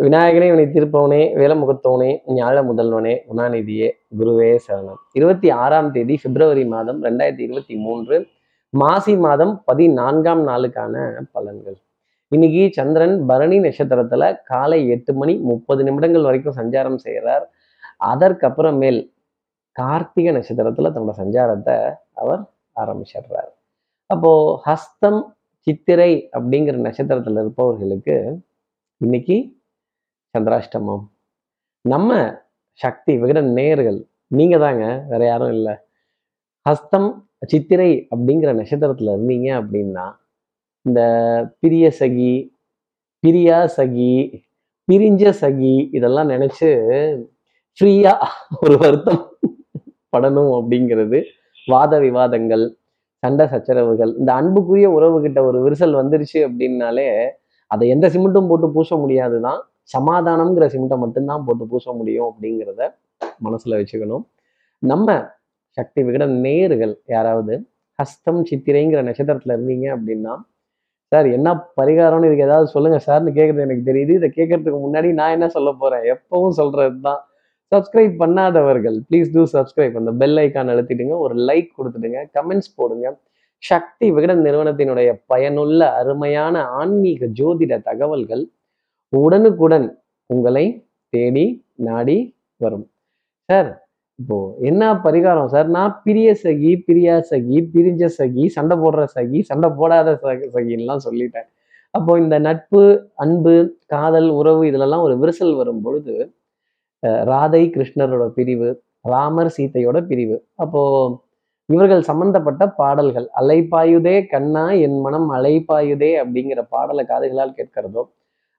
விநாயகனே இவனை தீர்ப்பவனே வேலமுகத்தவனே ஞாழ முதல்வனே குணாநிதியே குருவே சரணம். இருபத்தி ஆறாம் தேதி பிப்ரவரி மாதம் ரெண்டாயிரத்தி இருபத்தி மூன்று மாசி மாதம் பதினான்காம் நாளுக்கான பலன்கள். இன்னைக்கு சந்திரன் பரணி நட்சத்திரத்துல காலை எட்டு மணி முப்பது நிமிடங்கள் வரைக்கும் சஞ்சாரம் செய்கிறார் அதற்கப்புறமேல் கார்த்திகை நட்சத்திரத்துல தன்னோட சஞ்சாரத்தை அவர் ஆரம்பிச்சிடுறார். அப்போ ஹஸ்தம் சித்திரை அப்படிங்கிற நட்சத்திரத்துல இருப்பவர்களுக்கு இன்னைக்கு சந்திராஷ்டமம். நம்ம சக்தி விகடன் நேயர்கள் நீங்க தாங்க வேற யாரும் இல்லை. ஹஸ்தம் சித்திரை அப்படிங்கிற நட்சத்திரத்துல இருந்தீங்க அப்படின்னா இந்த பிரிய சகி பிரியா சகி பிரிஞ்ச சகி இதெல்லாம் நினைச்சு ஃப்ரீயா ஒரு வருத்தம் படணும் அப்படிங்கிறது. வாத விவாதங்கள் சண்டை சச்சரவுகள் இந்த அன்புக்குரிய உறவுகிட்ட ஒரு விரிசல் வந்துருச்சு அப்படின்னாலே அதை எந்த சிமெண்ட்டும் போட்டு பூச முடியாது தான் சமாதானம்ங்கிற சிமெண்ட்டை மட்டும்தான் போட்டு பூச முடியும் அப்படிங்கிறத மனசுல வச்சுக்கணும். நம்ம சக்தி விகட நேர்கள் யாராவது ஹஸ்தம் சித்திரைங்கிற நட்சத்திரத்தில் இருந்தீங்க அப்படின்னா சார் என்ன பரிகாரம்னு இதுக்கு ஏதாவது சொல்லுங்க சார்னு கேட்கறது எனக்கு தெரியுது. இதை கேட்கறதுக்கு முன்னாடி நான் என்ன சொல்ல போகிறேன் எப்பவும் சொல்கிறது தான் சப்ஸ்கிரைப் பண்ணாதவர்கள் ப்ளீஸ் டூ சப்ஸ்கிரைப் அந்த பெல் ஐக்கான் அழுத்திடுங்க ஒரு லைக் கொடுத்துடுங்க கமெண்ட்ஸ் போடுங்க. சக்தி விகடன் நிறுவனத்தினுடைய பயனுள்ள அருமையான ஆன்மீக ஜோதிட தகவல்கள் உடனுக்குடன் உங்களை தேடி நாடி வரும். சார் இப்போ என்ன பரிகாரம்? சார் நான் பிரிய சகி பிரியா சகி பிரிஞ்ச சகி சண்டை போடுற சகி சண்டை போடாத சகி சகின்லாம் சொல்லிட்டேன். அப்போ இந்த நட்பு அன்பு காதல் உறவு இதுலலாம் ஒரு விரிசல் வரும் பொழுது ராதை கிருஷ்ணரோட பிரிவு ராமர் சீதையோட பிரிவு. அப்போ இவர்கள் சம்பந்தப்பட்ட பாடல்கள் அலைப்பாயுதே கண்ணா என் மனம் அலைப்பாயுதே அப்படிங்கிற பாடலை காதுகளால் கேட்கிறதோ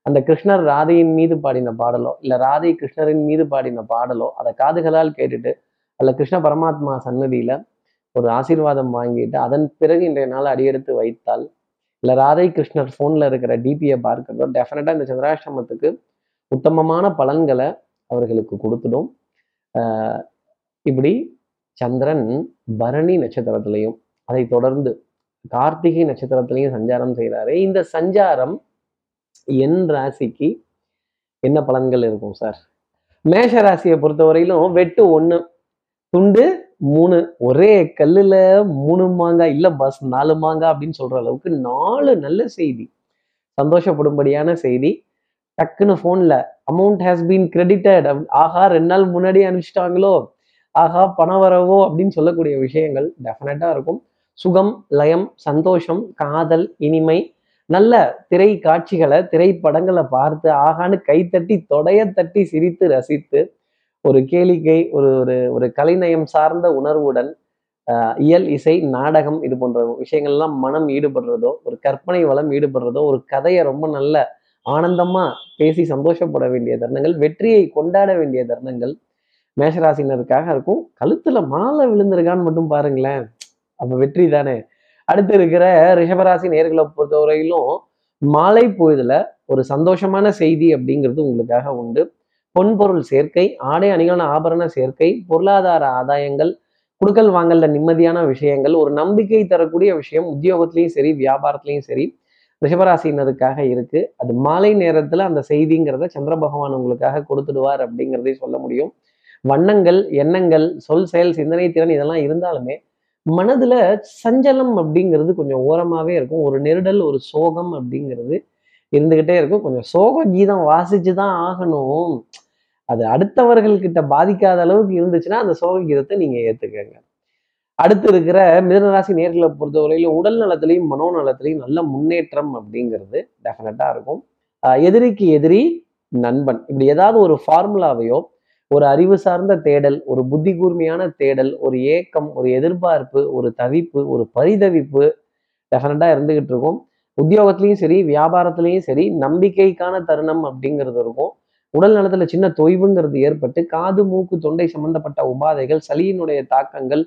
அந்த கிருஷ்ணர் ராதையின் மீது பாடின பாடலோ இல்லை ராதை கிருஷ்ணரின் மீது பாடின பாடலோ அதை காதுகளால் கேட்டுட்டு அல்ல கிருஷ்ண பரமாத்மா சன்னதியில் ஒரு ஆசீர்வாதம் வாங்கிட்டு அதன் பிறகு இன்றைய நாள் அடியெடுத்து வைத்தால் இல்லை ராதை கிருஷ்ணர் ஃபோனில் இருக்கிற டிபியை பார்க்கிறதோ டெஃபினட்டாக இந்த சந்திராஷ்டிரமத்துக்கு உத்தமமான பலன்களை அவர்களுக்கு கொடுத்துடும். இப்படி சந்திரன் பரணி நட்சத்திரத்திலையும் அதை தொடர்ந்து கார்த்திகை நட்சத்திரத்திலையும் சஞ்சாரம் செய்கிறாரு இந்த சஞ்சாரம் என் ராசிக்கு என்ன பலன்கள் இருக்கும் சார்? மேஷ ராசியை பொறுத்தவரையிலும் வெட்டு ஒன்று துண்டு மூணு ஒரே கல்லுல மூணு மாங்கா இல்ல பஸ் நாலு மாங்கா அப்படின்னு சொல்ற அளவுக்கு நாலு நல்ல செய்தி. சந்தோஷப்படும்படியான செய்தி. டக்குன்னு போன்ல அமௌண்ட் ஹேஸ் பீன் கிரெடிட்டட் ஆஹா ரெண்டு நாள் முன்னாடி அனுப்பிச்சிட்டாங்களோ? ஆஹா பணம் வரவோ? அப்படின்னு சொல்லக்கூடிய விஷயங்கள் டெஃபினட்டா இருக்கும். சுகம் லயம் சந்தோஷம் காதல் இனிமை நல்ல திரை காட்சிகளை திரைப்படங்களை பார்த்து ஆகான்னு கைத்தட்டி தொடைய தட்டி சிரித்து ரசித்து ஒரு கேளிக்கை ஒரு ஒரு ஒரு கலைநயம் சார்ந்த உணர்வுடன் இயல் இசை நாடகம் இது போன்ற விஷயங்கள்லாம் மனம் ஈடுபடுறதோ ஒரு கற்பனை வளம் ஈடுபடுறதோ ஒரு கதையை ரொம்ப நல்ல ஆனந்தமா பேசி சந்தோஷப்பட வேண்டிய தருணங்கள் வெற்றியை கொண்டாட வேண்டிய தருணங்கள் மேஷராசினருக்காக இருக்கும். கழுத்துல மாலை விழுந்திருக்கான்னு மட்டும் பாருங்களேன். அப்ப வெற்றி தானே? அடுத்து இருக்கிற ரிஷபராசி நேர்களை பொறுத்தவரையிலும் மாலை பொழுதுல ஒரு சந்தோஷமான செய்தி அப்படிங்கிறது உங்களுக்காக உண்டு. பொன்பொருள் சேர்க்கை ஆடை அணிகளான ஆபரண சேர்க்கை பொருளாதார ஆதாயங்கள் குடுக்கல் வாங்கல நிம்மதியான விஷயங்கள் ஒரு நம்பிக்கை தரக்கூடிய விஷயம் உத்தியோகத்திலையும் சரி வியாபாரத்திலையும் சரி ரிஷபராசினருக்காக இருக்கு. அது மாலை நேரத்துல அந்த செய்திங்கிறத சந்திர பகவான் உங்களுக்காக கொடுத்துடுவார் அப்படிங்கிறதையும் சொல்ல முடியும். வண்ணங்கள் எண்ணங்கள் சொல் செயல் சிந்தனை திறன் இதெல்லாம் இருந்தாலுமே மனதுல சஞ்சலம் அப்படிங்கிறது கொஞ்சம் ஓரமாவே இருக்கும். ஒரு நெருடல் ஒரு சோகம் அப்படிங்கிறது இருந்துகிட்டே இருக்கும். கொஞ்சம் சோக கீதம் வாசிச்சு தான் ஆகணும். அது அடுத்தவர்கள்கிட்ட பாதிக்காத அளவுக்கு இருந்துச்சுன்னா அந்த சோக கீதத்தை நீங்க ஏத்துக்கங்க. அடுத்து இருக்கிற மிதனராசி நேர்களை பொறுத்தவரையில உடல் நலத்திலையும் மனோநலத்திலையும் நல்ல முன்னேற்றம் அப்படிங்கிறது டெஃபினட்டா இருக்கும். எதிரிக்கு எதிரி நண்பன். இப்படி ஏதாவது ஒரு ஃபார்முலாவையோ ஒரு அறிவு சார்ந்த தேடல் ஒரு புத்தி கூர்மையான தேடல் ஒரு ஏக்கம் ஒரு எதிர்பார்ப்பு ஒரு தவிப்பு ஒரு பரிதவிப்பு டெஃபினட்டாக இருந்துகிட்டு இருக்கும். உத்தியோகத்துலேயும் சரி வியாபாரத்துலேயும் சரி நம்பிக்கைக்கான தருணம் அப்படிங்கிறது இருக்கும். உடல் நலத்துல சின்ன தொய்வுங்கிறது ஏற்பட்டு காது மூக்கு தொண்டை சம்பந்தப்பட்ட உபாதைகள் சளியினுடைய தாக்கங்கள்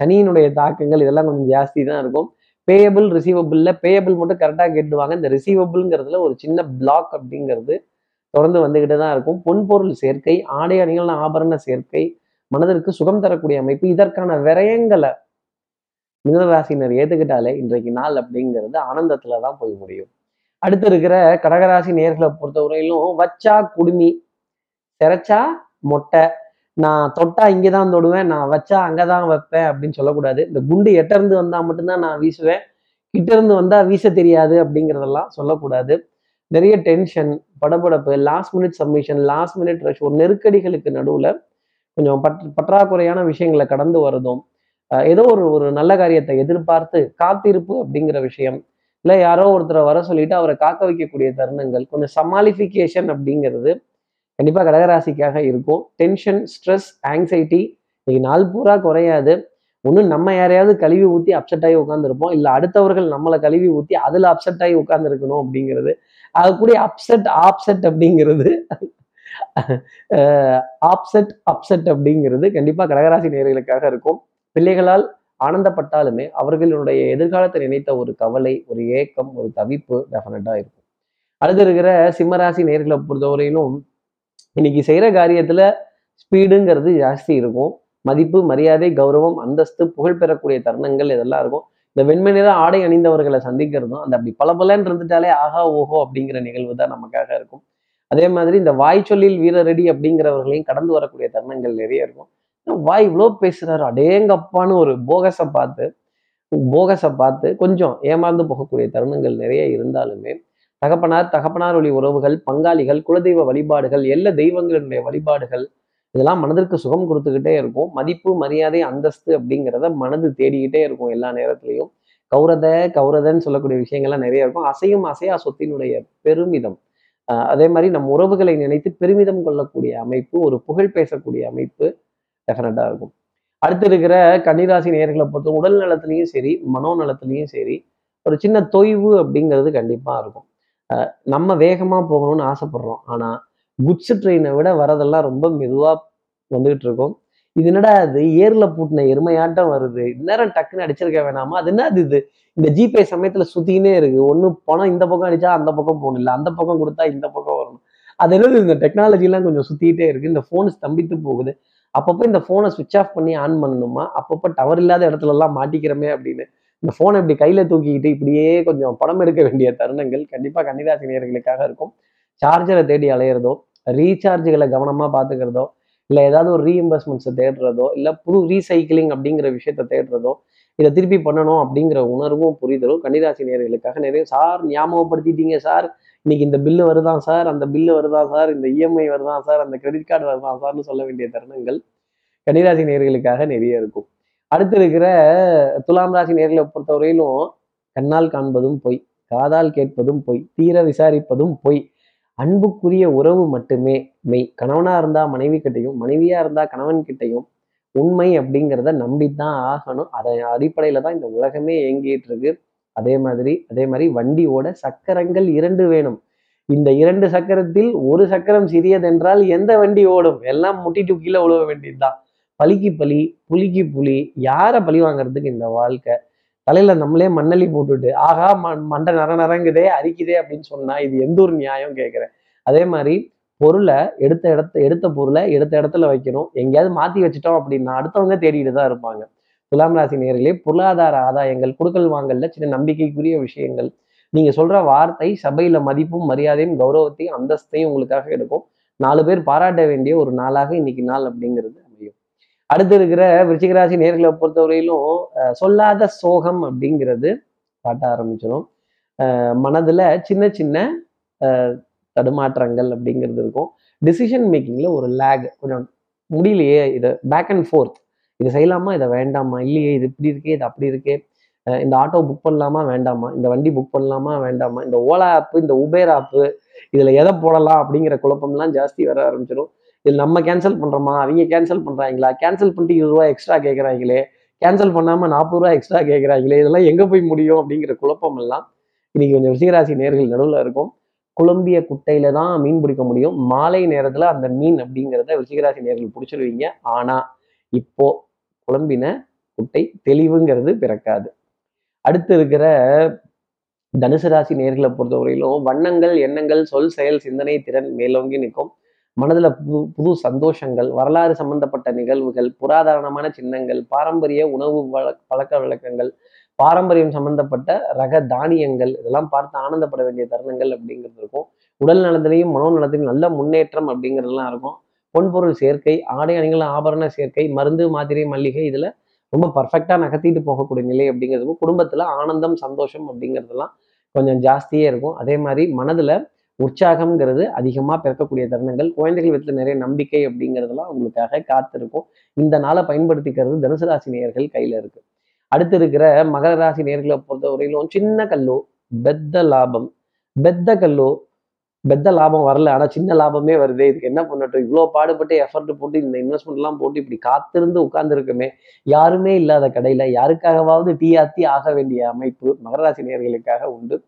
சனியினுடைய தாக்கங்கள் இதெல்லாம் கொஞ்சம் ஜாஸ்தி தான் இருக்கும் பேயபிள் ரிசீவபிளில் பேயபிள் மட்டும் கரெக்டாக கேட்டுவாங்க இந்த ரிசீவபிள்ங்கிறதுல ஒரு சின்ன பிளாக் அப்படிங்கிறது தொடர்ந்து வந்துகிட்டு தான் இருக்கும். பொன்பொருள் சேர்க்கை ஆடை அணிகள் ஆபரண சேர்க்கை மனதிற்கு சுகம் தரக்கூடிய அமைப்பு இதற்கான விரயங்களை மிதனராசினர் ஏத்துக்கிட்டாலே இன்றைக்கு நாள் அப்படிங்கிறது ஆனந்தத்துல தான் போய் முடியும். அடுத்து இருக்கிற கடகராசி நேர்களை பொறுத்தவரையிலும் வச்சா குடுமி சிரைச்சா மொட்டை நான் தொட்டா இங்கதான் தொடுவேன் நான் வச்சா அங்கதான் வைப்பேன் அப்படின்னு சொல்லக்கூடாது. இந்த குண்டு எட்ட இருந்து மட்டும்தான் நான் வீசுவேன் கிட்ட இருந்து வீச தெரியாது அப்படிங்கிறதெல்லாம் சொல்லக்கூடாது. நிறைய டென்ஷன் படபடப்பு last minute submission last minute rush ஒரு நெருக்கடிகளுக்கு நடுவில் கொஞ்சம் பற்று பற்றாக்குறையான விஷயங்களை கடந்து வரதும் ஏதோ ஒரு ஒரு நல்ல காரியத்தை எதிர்பார்த்து காத்திருப்பு அப்படிங்கிற விஷயம் இல்லை யாரோ ஒருத்தரை வர சொல்லிட்டு அவரை காக்க வைக்கக்கூடிய தருணங்கள் கொஞ்சம் சமாளிஃபிகேஷன் அப்படிங்கிறது கண்டிப்பாக கடகராசிக்காக இருக்கும். டென்ஷன் ஸ்ட்ரெஸ் ஆங்ஸைட்டி இன்னைக்கு நாள் பூரா குறையாது. ஒன்று நம்ம யாரையாவது கழுவி ஊற்றி அப்செட் ஆகி உட்காந்துருப்போம் இல்லை அடுத்தவர்கள் நம்மளை கழுவி ஊற்றி அதில் அப்செட் ஆகி உட்காந்துருக்கணும் அப்படிங்கிறது. அது கூட அப்செட் ஆப்செட் அப்படிங்கிறது ஆப்செட் அப்செட் அப்படிங்கிறது கண்டிப்பாக கடகராசி நேர்களுக்காக இருக்கும். பிள்ளைகளால் ஆனந்தப்பட்டாலுமே அவர்களுடைய எதிர்காலத்தை நினைத்த ஒரு கவலை ஒரு ஏக்கம் ஒரு தவிப்பு டெஃபினட்டாக இருக்கும். அடுத்து இருக்கிற சிம்மராசி நேர்களை பொறுத்தவரையிலும் இன்னைக்கு செய்கிற காரியத்தில் ஸ்பீடுங்கிறது ஜாஸ்தி இருக்கும். மதிப்பு மரியாதை கௌரவம் அந்தஸ்து புகழ் பெறக்கூடிய தருணங்கள் இதெல்லாம் இருக்கும். இந்த வெண்மை நிற ஆடை அணிந்தவர்களை சந்திக்கிறதும் அந்த அப்படி பளபளன்னு இருந்துட்டாலே ஆஹா ஓஹோ அப்படிங்கிற நிகழ்வு தான் நமக்காக இருக்கும். அதே மாதிரி இந்த வாய் சொல்லில் வீரரடி அப்படிங்கிறவர்களையும் கடந்து வரக்கூடிய தருணங்கள் நிறைய இருக்கும். வாய் இவ்வளோ பேசுறாரு அடேங்கப்பான்னு ஒரு போகஸை பார்த்து போகஸை பார்த்து கொஞ்சம் ஏமாந்து போகக்கூடிய தருணங்கள் நிறைய இருந்தாலுமே தகப்பனார் தகப்பனார் ஒளி உறவுகள் பங்காளிகள் குலதெய்வ வழிபாடுகள் எல்லா தெய்வங்களுடைய வழிபாடுகள் இதெல்லாம் மனதிற்கு சுகம் கொடுத்துக்கிட்டே இருக்கும். மதிப்பு மரியாதை அந்தஸ்து அப்படிங்கிறத மனது தேடிக்கிட்டே இருக்கும் எல்லா நேரத்திலையும். கௌரத கௌரதன்னு சொல்லக்கூடிய விஷயங்கள்லாம் நிறைய இருக்கும். அசையும் அசையா சொத்தினுடைய பெருமிதம். ஆஹ் அதே மாதிரி நம் உறவுகளை நினைத்து பெருமிதம் கொள்ளக்கூடிய அமைப்பு ஒரு புகழ் பேசக்கூடிய அமைப்பு டெஃபினட்டாக இருக்கும். அடுத்து இருக்கிற கன்னிராசி நேர்களை பொறுத்த உடல் நலத்திலையும் சரி மனோநலத்திலையும் சரி ஒரு சின்ன தொய்வு அப்படிங்கிறது கண்டிப்பா இருக்கும். அஹ் நம்ம வேகமா போகணும்னு ஆசைப்படுறோம். ஆனா குட்ஸ் ட்ரெயினை விட வரதெல்லாம் ரொம்ப மெதுவாக வந்துகிட்டு இருக்கும் இது என்னடா அது ஏர்ல பூட்டின எருமையாட்டம் வருது. இந்நேரம் டக்குன்னு அடிச்சிருக்க வேணாமா? அது என்ன அது இது? இந்த ஜிபே சமயத்துல சுத்தினே இருக்கு. ஒண்ணு பணம் இந்த பக்கம் அடிச்சா அந்த பக்கம் போகணும் இல்லை அந்த பக்கம் கொடுத்தா இந்த பக்கம் வரணும். அது என்னது இந்த டெக்னாலஜி எல்லாம் கொஞ்சம் சுத்திட்டே இருக்கு. இந்த போன் ஸ்தம்பித்து போகுது. அப்பப்போ இந்த போனை சுவிட்ச் ஆஃப் பண்ணி ஆன் பண்ணணுமா? அப்பப்போ டவர் இல்லாத இடத்துல எல்லாம் மாட்டிக்கிறோமே அப்படின்னு. இந்த போனை இப்படி கையில தூக்கிக்கிட்டு இப்படியே கொஞ்சம் படம் எடுக்க வேண்டிய தருணங்கள் கண்டிப்பா கன்னிராசி நேர்களுக்காக இருக்கும். சார்ஜரை தேடி அலையிறதோ ரீசார்ஜுகளை கவனமாக பார்த்துக்கிறதோ இல்லை ஏதாவது ஒரு ரீஇம்பர்ஸ்மெண்ட்ஸை தேடுறதோ இல்லை புது ரீசைக்கிளிங் அப்படிங்கிற விஷயத்த தேடுறதோ இதை திருப்பி பண்ணணும் அப்படிங்கிற உணர்வும் புரிதலும் கன்னிராசி நேர்களுக்காக நிறைய சார் ஞாபகப்படுத்திட்டீங்க சார். இன்னைக்கு இந்த பில்லு வருதான் சார் அந்த பில்லு வருதான் சார் இந்த இஎம்ஐ வருதான் சார் அந்த கிரெடிட் கார்டு வருதான் சார்னு சொல்ல வேண்டிய தருணங்கள் கன்னிராசி நேர்களுக்காக நிறைய இருக்கும். அடுத்து இருக்கிற துலாம் ராசி நேர்களை பொறுத்தவரையிலும் கண்ணால் காண்பதும் பொய் காதால் கேட்பதும் பொய் தீர விசாரிப்பதும் பொய் அன்புக்குரிய உறவு மட்டுமே. மெய் கணவனாக இருந்தால் மனைவி கிட்டையும் மனைவியாக இருந்தால் கணவன் கிட்டையும் உண்மை அப்படிங்கிறத நம்பித்தான் ஆகணும். அதை அடிப்படையில் தான் இந்த உலகமே இயங்கிட்டு இருக்கு அதே மாதிரி அதே மாதிரி வண்டியோட சக்கரங்கள் இரண்டு வேணும். இந்த இரண்டு சக்கரத்தில் ஒரு சக்கரம் சிறியதென்றால் எந்த வண்டி ஓடும்? எல்லாம் முட்டிட்டு கீழே உழுவ வேண்டியதுதான். பலிக்கு பலி புலிக்கு புலி யாரை பழி வாங்குறதுக்கு இந்த வாழ்க்கை? தலையில நம்மளே மண்ணலி போட்டுட்டு ஆகா மண் மண்டை நர நரங்குதே அரிக்குதே அப்படின்னு சொன்னா இது எந்த ஒரு நியாயம் கேட்குறேன் அதே மாதிரி பொருளை எடுத்த இடத்த எடுத்த பொருளை எடுத்த இடத்துல வைக்கணும். எங்கேயாவது மாத்தி வச்சுட்டோம் அப்படின்னா அடுத்தவங்க தேடிட்டு தான் இருப்பாங்க. துலாம் ராசி நேர்களே பொருளாதார ஆதாயங்கள் குடுக்கல் வாங்கல்ல சின்ன நம்பிக்கைக்குரிய விஷயங்கள். நீங்க சொல்ற வார்த்தை சபையில மதிப்பும் மரியாதையும் கௌரவத்தையும் அந்தஸ்தையும் உங்களுக்காக எடுக்கும். நாலு பேர் பாராட்ட வேண்டிய ஒரு நாளாக இன்னைக்கு நாள் அப்படிங்கிறது. அடுத்து இருக்கிற விருச்சிகராசி நேர்களை பொறுத்தவரையிலும் சொல்லாத சோகம் அப்படிங்கிறது காட்ட ஆரம்பிச்சிடும் மனதில் சின்ன சின்ன தடுமாற்றங்கள் அப்படிங்கிறது இருக்கும். டிசிஷன் மேக்கிங்கில் ஒரு லேக் கொஞ்சம் முடியலையே இதை பேக் அண்ட் ஃபோர்த் இது செய்யலாமா இதை வேண்டாமா இல்லையே இது இப்படி இருக்கே இது அப்படி இருக்கே. இந்த ஆட்டோ புக் பண்ணலாமா வேண்டாமா இந்த வண்டி புக் பண்ணலாமா வேண்டாமா இந்த ஓலா ஆப்பு இந்த உபேர் ஆப்பு இதில் எதை போடலாம் அப்படிங்கிற குழப்பம்லாம் ஜாஸ்தி வர ஆரம்பிச்சிடும் இது நம்ம கேன்சல் பண்ணுறோமா அவங்க கேன்சல் பண்ணுறாங்களா கேன்சல் பண்ணிட்டு இருபது ரூபா எக்ஸ்ட்ரா கேட்குறாங்களே? கேன்சல் பண்ணாமல் நாற்பது ரூபா எக்ஸ்ட்ரா கேட்குறாங்களே? இதெல்லாம் எங்கே போய் முடியும் அப்படிங்கிற குழப்பம் எல்லாம் இன்னைக்கு கொஞ்சம் விசயராசி நேர்கள் நடுவில் இருக்கும். குழம்பிய குட்டையில தான் மீன் பிடிக்க முடியும். மாலை நேரத்தில் அந்த மீன் அப்படிங்கிறத ரிஷிகராசி நேர்கள் பிடிச்சிருவீங்க. ஆனால் இப்போ குழம்பின குட்டை தெளிவுங்கிறது பிறக்காது. அடுத்து இருக்கிற தனுசு ராசி நேர்களை பொறுத்தவரையிலும் வண்ணங்கள் எண்ணங்கள் சொல் செயல் சிந்தனை திறன் மேலோங்கி நிற்கும். மனதில் புது புது சந்தோஷங்கள் வரலாறு சம்பந்தப்பட்ட நிகழ்வுகள் புராதனமான சின்னங்கள் பாரம்பரிய உணவு வழ பழக்க வழக்கங்கள் பாரம்பரியம் சம்பந்தப்பட்ட ரக தானியங்கள் இதெல்லாம் பார்த்து ஆனந்தப்பட வேண்டிய தருணங்கள் அப்படிங்கிறது இருக்கும். உடல் நலத்திலையும் மனோநலத்திலையும் நல்ல முன்னேற்றம் அப்படிங்கிறதுலாம் இருக்கும். பொன்பொருள் சேர்க்கை ஆடை அணிகள் ஆபரண சேர்க்கை மருந்து மாத்திரை மல்லிகை இதில் ரொம்ப பர்ஃபெக்டாக நகர்த்திட்டு போகக்கூடிய நிலை அப்படிங்கிறது குடும்பத்தில் ஆனந்தம் சந்தோஷம் அப்படிங்கிறதுலாம் கொஞ்சம் ஜாஸ்தியே இருக்கும். அதே மாதிரி மனதில் உற்சாகம்ங்கிறது அதிகமாக பிறக்கக்கூடிய தருணங்கள். குழந்தைகள் வீட்டில் நிறைய நம்பிக்கை அப்படிங்கிறதெல்லாம் உங்களுக்காக காத்திருக்கும். இந்த நாளை பயன்படுத்திக்கிறது தனுசு ராசி நேயர்கள் கையில் இருக்கு. அடுத்து இருக்கிற மகர ராசி நேர்களை பொறுத்த வரையிலும் சின்ன கல்லோ பெத்த லாபம். பெத்த கல்லோ பெத்த லாபம் வரல. ஆனால் சின்ன லாபமே வருது. இதுக்கு என்ன பண்ணட்டும்? இவ்வளோ பாடுபட்டு எஃபர்ட் போட்டு இந்த இன்வெஸ்ட்மெண்ட்லாம் போட்டு இப்படி காத்திருந்து உட்கார்ந்துருக்குமே. யாருமே இல்லாத கடையில் யாருக்காகவாவது டீ ஆத்தி ஆக வேண்டிய அமைப்பு மகராசி நேர்களுக்காக உண்டு.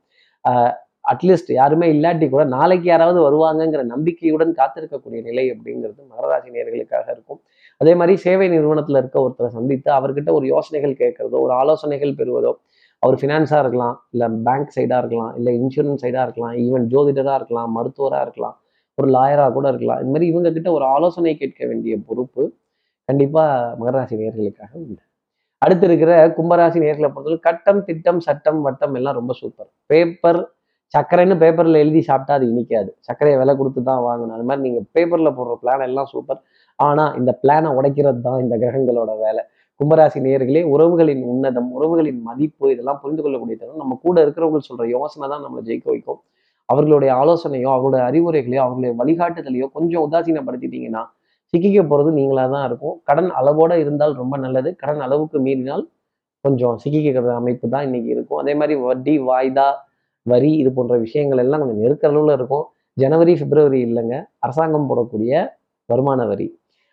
அட்லீஸ்ட் யாருமே இல்லாட்டி கூட நாளைக்கு யாராவது வருவாங்கங்கிற நம்பிக்கையுடன் காத்திருக்கக்கூடிய நிலை அப்படிங்கிறது மகராசி நேர்களுக்காக இருக்கும். அதே மாதிரி சேவை நிறுவனத்தில் இருக்க ஒருத்தரை சந்தித்து அவர்கிட்ட ஒரு யோசனைகள் கேட்கறதோ ஒரு ஆலோசனைகள் பெறுவதோ அவர் ஃபினான்ஸாக இருக்கலாம் இல்லை பேங்க் சைடாக இருக்கலாம் இல்லை இன்சூரன்ஸ் சைடாக இருக்கலாம் ஈவன் ஜோதிடராக இருக்கலாம் மருத்துவராக இருக்கலாம் ஒரு லாயராக கூட இருக்கலாம். இந்த மாதிரி இவங்க கிட்ட ஒரு ஆலோசனை கேட்க வேண்டிய பொறுப்பு கண்டிப்பாக மகராசி நேர்களுக்காக உண்டு. அடுத்து இருக்கிற கும்பராசி நேர்களை பொறுத்தவரை கட்டம் திட்டம் சட்டம் வட்டம் எல்லாம் ரொம்ப சூப்பர் பேப்பர் சர்க்கரைன்னு பேப்பரில் எழுதி சாப்பிட்டா அது இனிக்காது. சர்க்கரையை விலை கொடுத்து தான் வாங்கணும். அது மாதிரி நீங்கள் பேப்பரில் போடுற பிளான் எல்லாம் சூப்பர் ஆனால் இந்த பிளானை உடைக்கிறது தான் இந்த கிரகங்களோட வேலை. கும்பராசி நேர்களே உறவுகளின் உன்னதம் உறவுகளின் மதிப்பு இதெல்லாம் புரிந்து கொள்ளக்கூடிய தருணம். நம்ம கூட இருக்கிறவங்க சொல்ற யோசனை தான் நம்மளை ஜெயிக்க வைக்கும். அவர்களுடைய ஆலோசனையோ அவர்களுடைய அறிவுரைகளையோ அவர்களுடைய வழிகாட்டுதலையோ கொஞ்சம் உதாசீனப்படுத்திட்டீங்கன்னா சிக்கிக்க போறது நீங்களா தான் இருக்கும். கடன் அளவோட இருந்தால் ரொம்ப நல்லது. கடன் அளவுக்கு மீறினால் கொஞ்சம் சிக்கிக்கிற அமைப்பு தான் இன்னைக்கு இருக்கும். அதே மாதிரி வட்டி வாய்தா வரி இது போன்ற விஷயங்கள் எல்லாம் கொஞ்சம் நெருக்க அளவில் இருக்கும். ஜனவரி பிப்ரவரி இல்லைங்க. அரசாங்கம் போடக்கூடிய வருமான வரி.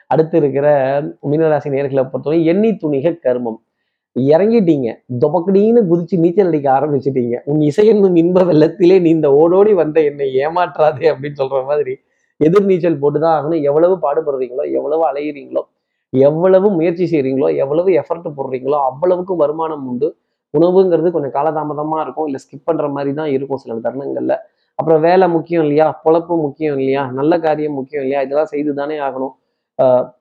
அடுத்து இருக்கிற மீனராசி நேர்களை பொறுத்தவரை எண்ணி துணிக கர்மம். இறங்கிட்டீங்க. தொபக்கடின்னு குதிச்சு நீச்சல் அடிக்க ஆரம்பிச்சிட்டீங்க. உன் இசையென்னும் இன்ப வெள்ளத்திலே நீ இந்த ஓடோடி வந்த என்னை ஏமாற்றாதே அப்படின்னு சொல்ற மாதிரி எதிர் நீச்சல் போட்டுதான் ஆகணும். எவ்வளவு பாடுபடுறீங்களோ எவ்வளவு அலையிறீங்களோ எவ்வளவு முயற்சி செய்கிறீங்களோ எவ்வளவு எஃபர்ட் போடுறீங்களோ அவ்வளவுக்கு வருமானம் உண்டு. உணவுங்கிறது கொஞ்சம் காலதாமதமாக இருக்கும். இல்லை ஸ்கிப் பண்ணுற மாதிரி தான் இருக்கும் சில தருணங்களில். அப்புறம் வேலை முக்கியம் இல்லையா? பொழப்பு முக்கியம் இல்லையா? நல்ல காரியம் முக்கியம் இல்லையா? இதெல்லாம் செய்து தானே ஆகணும்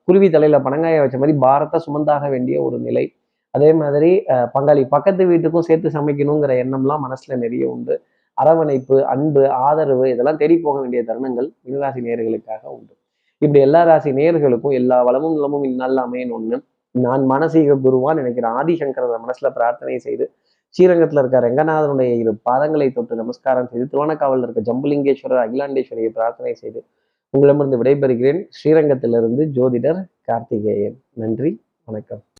குருவி தலையில் பணங்காய வச்ச மாதிரி பாரத்தை சுமந்தாக வேண்டிய ஒரு நிலை. அதே மாதிரி பங்காளி பக்கத்து வீட்டுக்கும் சேர்த்து சமைக்கணுங்கிற எண்ணம்லாம் மனசுல நிறைய உண்டு. அரவணைப்பு அன்பு ஆதரவு இதெல்லாம் தேடி போக வேண்டிய தருணங்கள் மீனராசி நேர்களுக்காக உண்டு. இப்படி எல்லா ராசி நேர்களுக்கும் எல்லா வளமும் நலமும் இந்நாளில் அமையணும்னு நான் மனசீக குருவான் நினைக்கிற ஆதிசங்கரன் மனசுல பிரார்த்தனை செய்து ஸ்ரீரங்கத்தில் இருக்க ரங்கநாதனுடைய இரு பாதங்களை தொட்டு நமஸ்காரம் செய்து திருவண்ணக்காவலில் இருக்க ஜம்புலிங்கேஸ்வரர் அகிலாண்டேஸ்வரியை பிரார்த்தனை செய்து உங்களிடமிருந்து விடைபெறுகிறேன். ஸ்ரீரங்கத்திலிருந்து ஜோதிடர் கார்த்திகேயன். நன்றி வணக்கம்.